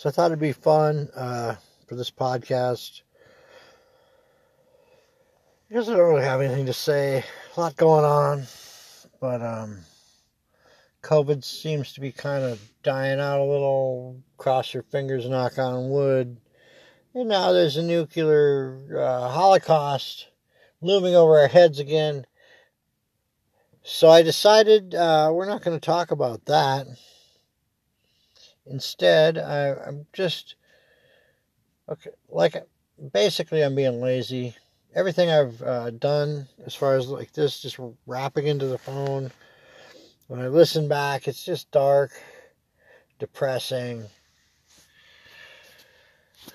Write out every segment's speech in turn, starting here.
So I thought it'd be fun uh, for this podcast. Because I don't really have anything to say. A lot going on. But um, COVID seems to be kind of dying out a little. Cross your fingers, knock on wood. And now there's a nuclear uh, holocaust looming over our heads again. So I decided uh, we're not going to talk about that. Instead, I, I'm just okay. Like basically, I'm being lazy. Everything I've uh, done as far as like this, just wrapping into the phone. When I listen back, it's just dark, depressing.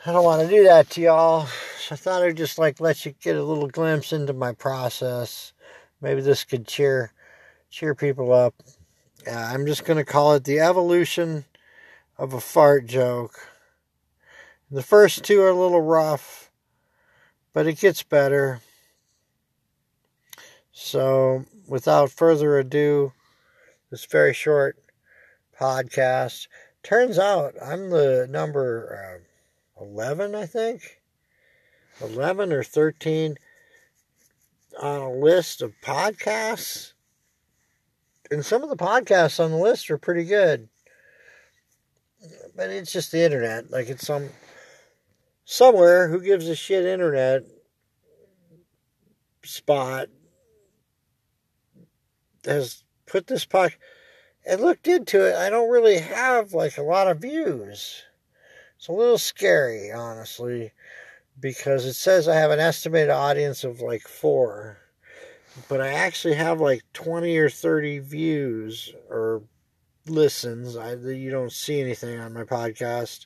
I don't want to do that to y'all. So I thought I'd just like let you get a little glimpse into my process. Maybe this could cheer cheer people up. Uh, I'm just going to call it the evolution of a fart joke. The first two are a little rough, but it gets better. So, without further ado, this very short podcast turns out I'm the number uh, 11, I think. 11 or 13 on a list of podcasts and some of the podcasts on the list are pretty good. But it's just the internet. Like it's some somewhere who gives a shit internet spot has put this pod and looked into it. I don't really have like a lot of views. It's a little scary, honestly, because it says I have an estimated audience of like four but I actually have like 20 or 30 views or listens. I you don't see anything on my podcast.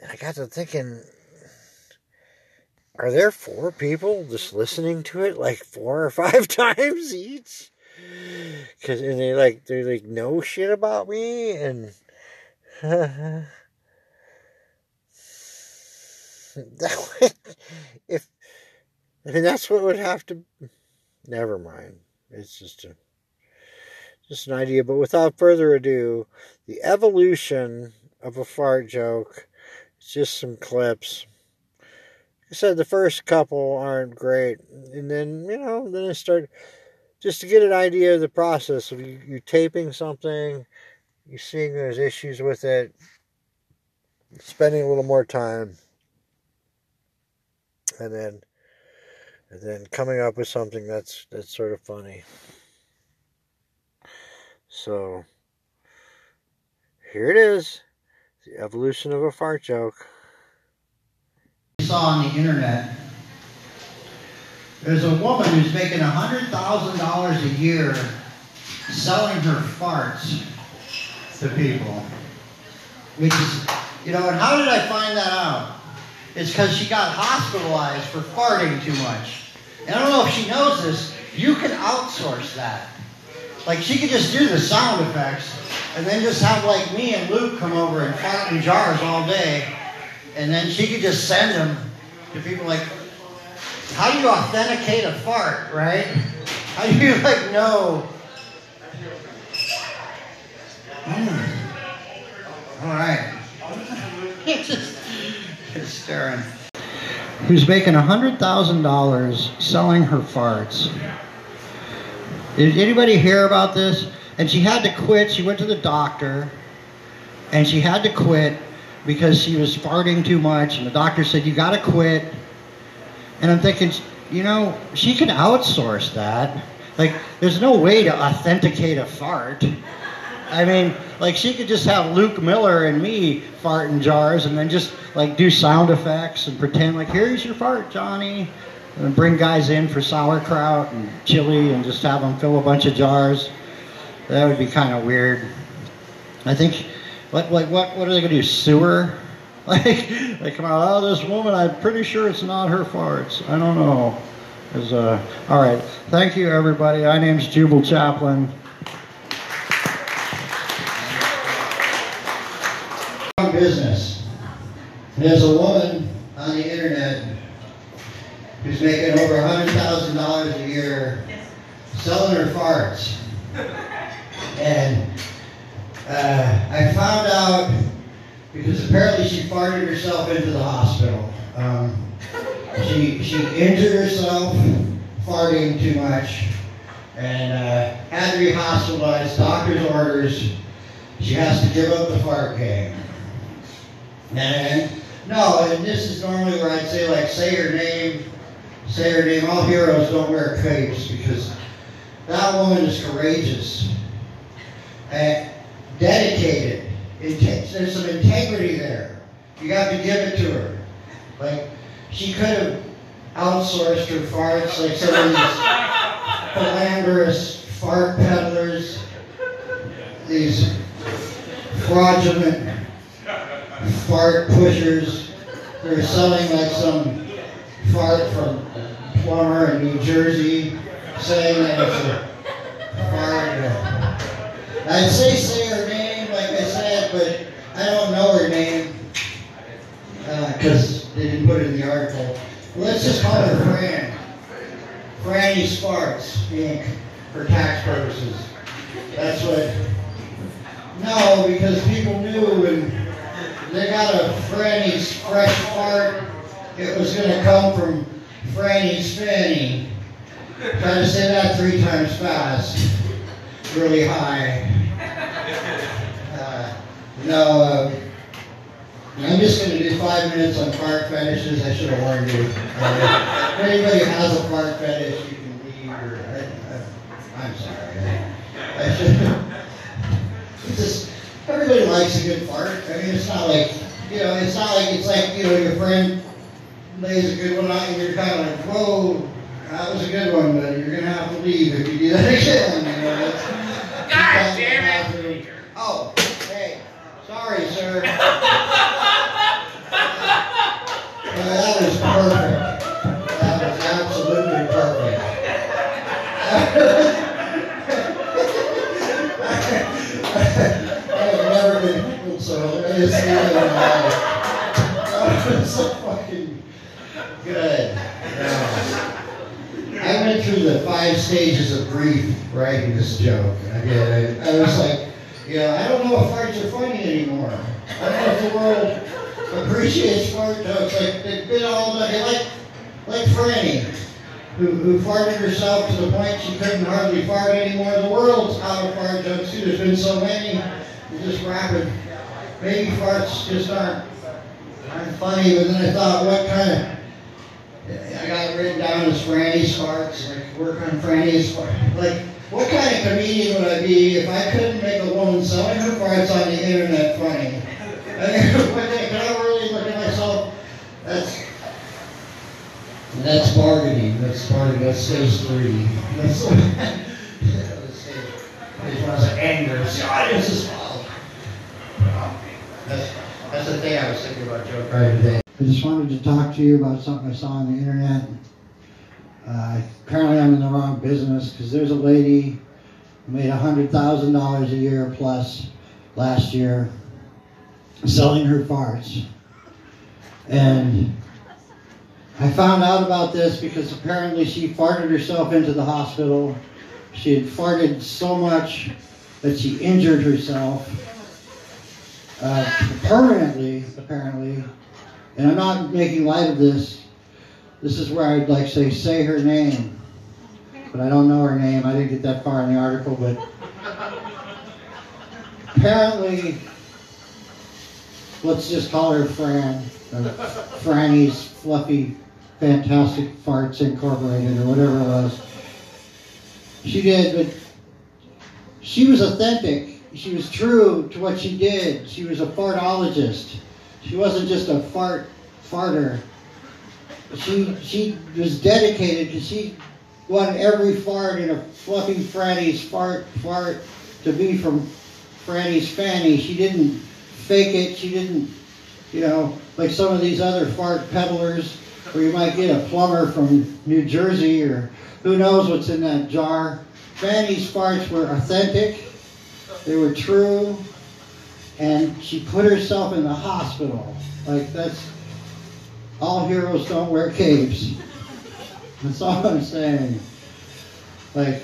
And I got to thinking are there four people just listening to it like four or five times each? Cause and they like they like know shit about me and that way, if I mean, that's what would have to. Never mind. It's just a, just an idea. But without further ado, the evolution of a fart joke. It's just some clips. I said the first couple aren't great, and then you know, then I start just to get an idea of the process of you, you taping something, you seeing there's issues with it, spending a little more time, and then and then coming up with something that's that's sort of funny. So here it is, the evolution of a fart joke. I saw on the internet. There's a woman who's making hundred thousand dollars a year selling her farts to people. Which is, you know, and how did I find that out? It's because she got hospitalized for farting too much. And I don't know if she knows this, you can outsource that. Like she could just do the sound effects and then just have like me and Luke come over and fart in jars all day. And then she could just send them to people like, how do you authenticate a fart, right? How do you like know? Mm. All right. it's just staring who's making $100,000 selling her farts. Did anybody hear about this? And she had to quit. She went to the doctor and she had to quit because she was farting too much. And the doctor said, You got to quit. And I'm thinking, you know, she can outsource that. Like, there's no way to authenticate a fart. I mean, like she could just have Luke Miller and me fart in jars and then just like do sound effects and pretend like here's your fart, Johnny, and bring guys in for sauerkraut and chili and just have them fill a bunch of jars. That would be kind of weird. I think, what like what what are they gonna do? Sewer? Like they come out, oh, this woman, I'm pretty sure it's not her farts. I don't know. Is uh, all right. Thank you, everybody. My name's Jubal Chaplin. business. There's a woman on the who's making over $100,000 a year selling her farts. And uh, I found out because apparently she farted herself into the hospital. Um, she she injured herself farting too much and uh, had to be hospitalized. Doctor's orders. She has to give up the fart game. And no, and this is normally where I'd say like say her name, say her name. All heroes don't wear capes because that woman is courageous and dedicated. Takes, there's some integrity there. You have to give it to her. Like she could have outsourced her farts like some of these philanderous fart peddlers, these fraudulent fart pushers. They're selling like some fart from New Jersey, saying that it's a fart. I'd say say her name, like I said, but I don't know her name because uh, they didn't put it in the article. Let's just call her Fran. Franny Sparks, Inc. for tax purposes. That's what. No, because people knew and they got a Franny's fresh fart, it was going to come from Franny's Fanny. Try to say that three times fast, really high. Uh, no, uh, I'm just going to do five minutes on fart fetishes. I should have warned you. Uh, if anybody has a fart fetish, you can leave. Or, I, am sorry. I, I should. Just everybody likes a good fart. I mean, it's not like you know, it's not like it's like you know your friend lays a good one and you're kind of like, whoa, that was a good one, but you're gonna have to leave if you do that again. God damn it! Stages of grief writing this joke. I did. I, I was like, yeah, I don't know if farts are funny anymore. I don't know if the world appreciates fart jokes. Like they've been all the like like Franny, who, who farted herself to the point she couldn't hardly fart anymore. The world's out of fart jokes too. There's been so many, just rapid. Maybe farts just aren't aren't funny. But then I thought, what kind of I got it written down as Franny's farts, like work on Franny's farts. Like, what kind of comedian would I be if I couldn't make a woman selling her farts on the internet funny? can I really look at myself? That's that's bargaining. That's bargaining. That's stage three. That's stage one oh, is anger. The audience is That's that's the thing I was thinking about Joe Pryor today. I just wanted to talk to you about something I saw on the internet. Uh, apparently, I'm in the wrong business because there's a lady who made $100,000 a year plus last year selling her farts. And I found out about this because apparently she farted herself into the hospital. She had farted so much that she injured herself uh, permanently, apparently. And I'm not making light of this. This is where I'd like to say, say her name. But I don't know her name. I didn't get that far in the article, but apparently let's just call her Fran, or Franny's Fluffy Fantastic Farts Incorporated, or whatever it was. She did, but she was authentic. She was true to what she did. She was a fartologist. She wasn't just a fart farter. She she was dedicated because she wanted every fart in a fluffy Franny's fart fart to be from Franny's Fanny. She didn't fake it. She didn't, you know, like some of these other fart peddlers where you might get a plumber from New Jersey or who knows what's in that jar. Fanny's farts were authentic. They were true. And she put herself in the hospital. Like that's all heroes don't wear capes. That's all I'm saying. Like,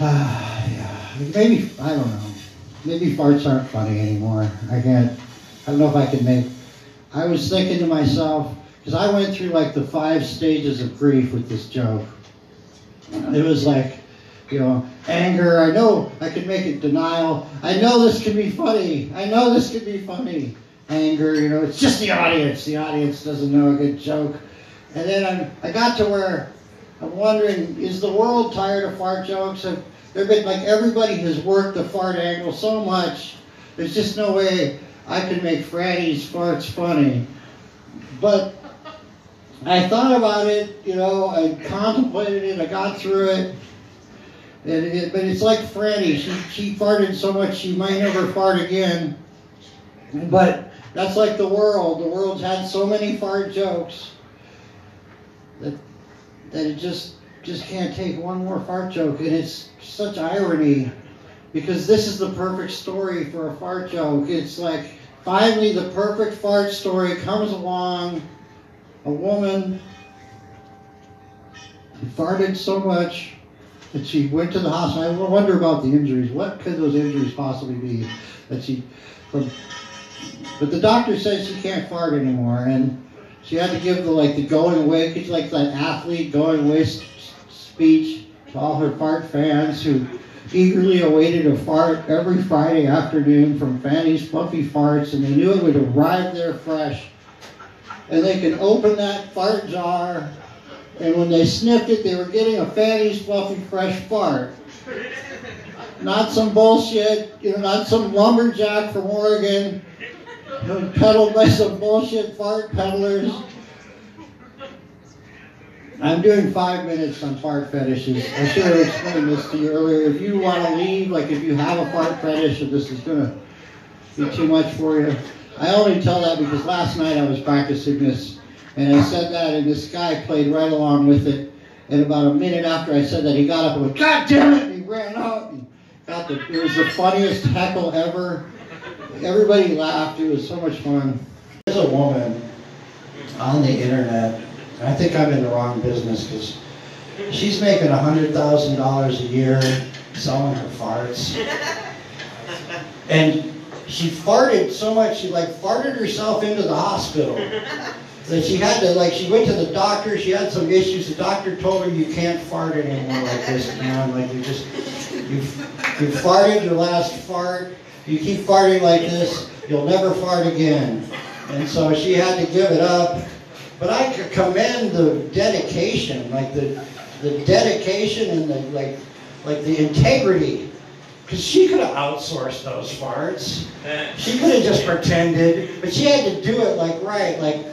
ah, yeah, maybe I don't know. maybe farts aren't funny anymore. I can't. I don't know if I can make. I was thinking to myself because I went through like the five stages of grief with this joke. It was like, you know, anger. I know I can make it. Denial. I know this can be funny. I know this can be funny. Anger. You know, it's just the audience. The audience doesn't know a good joke. And then I, I got to where I'm wondering, is the world tired of fart jokes? Have there been like everybody has worked the fart angle so much. There's just no way I can make Franny's farts funny. But I thought about it, you know, I contemplated it, I got through it. It, but it's like Franny. She, she farted so much she might never fart again. But that's like the world. The world's had so many fart jokes that that it just just can't take one more fart joke. And it's such irony because this is the perfect story for a fart joke. It's like finally the perfect fart story comes along. A woman farted so much that she went to the hospital. I wonder about the injuries. What could those injuries possibly be? That she from but the doctor says she can't fart anymore and she had to give the like the going away, she's like that athlete going away speech to all her fart fans who eagerly awaited a fart every Friday afternoon from Fanny's Fluffy Farts, and they knew it would arrive there fresh. And they could open that fart jar, and when they sniffed it, they were getting a fatty, Fluffy Fresh fart. Not some bullshit, you know, not some lumberjack from Oregon peddled by some bullshit fart peddlers. I'm doing five minutes on fart fetishes. I should have explained this to you earlier. If you want to leave, like if you have a fart fetish and this is going to be too much for you, I only tell that because last night I was practicing this and I said that and this guy played right along with it. And about a minute after I said that, he got up and went, God damn it! And he ran out and got the, it was the funniest heckle ever. Everybody laughed. It was so much fun. There's a woman on the internet and I think I'm in the wrong business because she's making $100,000 a year selling her farts. And she farted so much, she like farted herself into the hospital. That she had to, like, she went to the doctor, she had some issues. The doctor told her, you can't fart anymore like this, man. Like, you just, you, you farted your last fart. You keep farting like this, you'll never fart again. And so she had to give it up. But I commend the dedication, like the the dedication and the like, like the integrity, because she could have outsourced those farts. Eh. She could have just pretended, but she had to do it like right. Like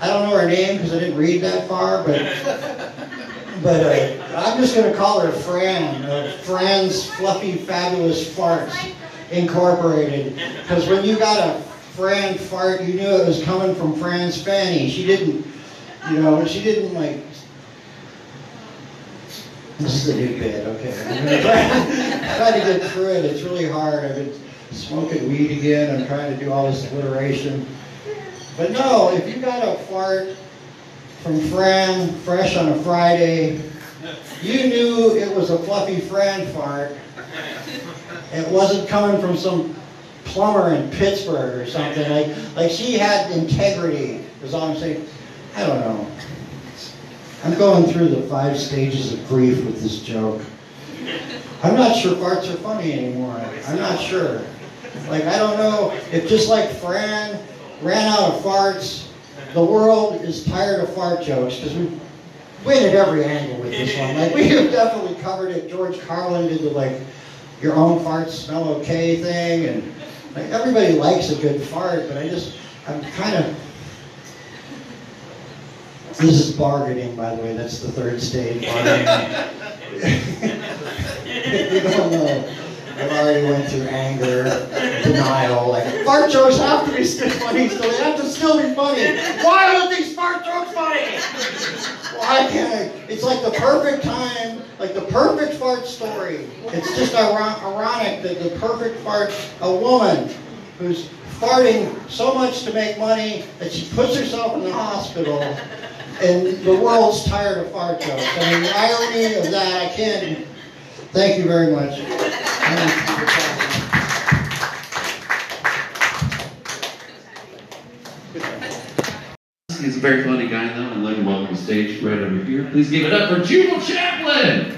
I don't know her name because I didn't read that far, but but uh, I'm just gonna call her Fran. Uh, Fran's Fluffy Fabulous Farts Incorporated, because when you got a Fran fart, you knew it was coming from Fran's Fanny. She didn't, you know, she didn't like. This is a new bit, okay. I'm gonna try, try to get through it. It's really hard. I've been smoking weed again. I'm trying to do all this alliteration. But no, if you got a fart from Fran, fresh on a Friday, you knew it was a fluffy Fran fart. It wasn't coming from some plumber in Pittsburgh or something. Like, like she had integrity, is all I'm saying. I don't know. I'm going through the five stages of grief with this joke. I'm not sure farts are funny anymore. I'm not sure. Like, I don't know if just like Fran ran out of farts, the world is tired of fart jokes because we went at every angle with this one. Like, we have definitely covered it. George Carlin did the, like, your own farts smell okay thing, and like, everybody likes a good fart, but I just, I'm kind of, this is bargaining, by the way, that's the third stage, bargaining. you don't know. I've already went through anger, denial, like, fart jokes have to be still funny, so they have to still be funny. Why aren't these fart jokes funny? Why can't I? It's like the perfect time, like the perfect fart story. It's just ironic that the perfect fart, a woman who's farting so much to make money that she puts herself in the hospital and the world's tired of fart jokes. I mean, the irony of that, I can't. Thank you very much. He's a very funny guy, though, I'd like to welcome the stage right over here. Please give it up for Jubal Chaplin!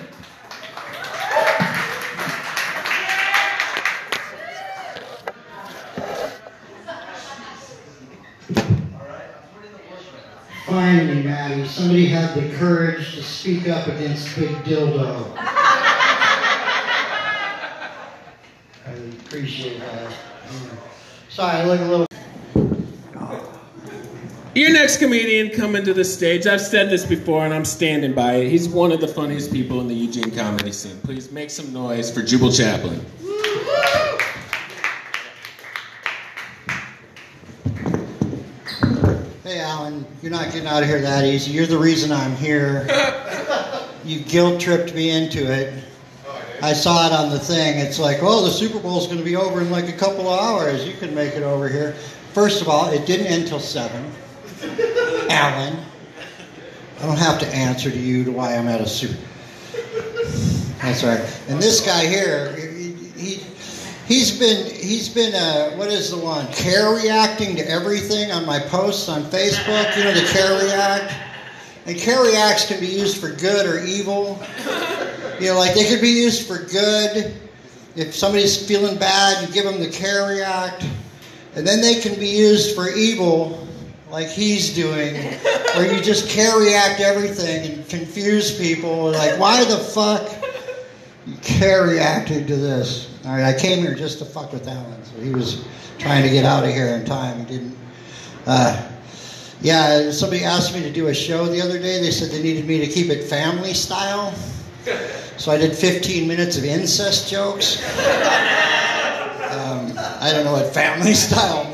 Finally, Maddie, somebody had the courage to speak up against Big Dildo. Appreciate that. Sorry, I look a little. Your next comedian coming to the stage, I've said this before and I'm standing by it. He's one of the funniest people in the Eugene comedy scene. Please make some noise for Jubal Chaplin. Hey, Alan, you're not getting out of here that easy. You're the reason I'm here. you guilt tripped me into it. I saw it on the thing. It's like, oh, the Super Bowl's going to be over in like a couple of hours. You can make it over here. First of all, it didn't end till 7. Alan, I don't have to answer to you to why I'm at a Super That's right. And this guy here, he, he, he's been, he's been, uh, what is the one? Care reacting to everything on my posts on Facebook. You know, the care react? And care reacts can be used for good or evil. You know, like they could be used for good. If somebody's feeling bad, you give them the care react. And then they can be used for evil, like he's doing, where you just care react everything and confuse people. Like, why the fuck you care reacting to this? All right, I came here just to fuck with Alan. So he was trying to get out of here in time. He didn't. Uh, yeah, somebody asked me to do a show the other day. They said they needed me to keep it family style. So I did 15 minutes of incest jokes. Um, I don't know what family style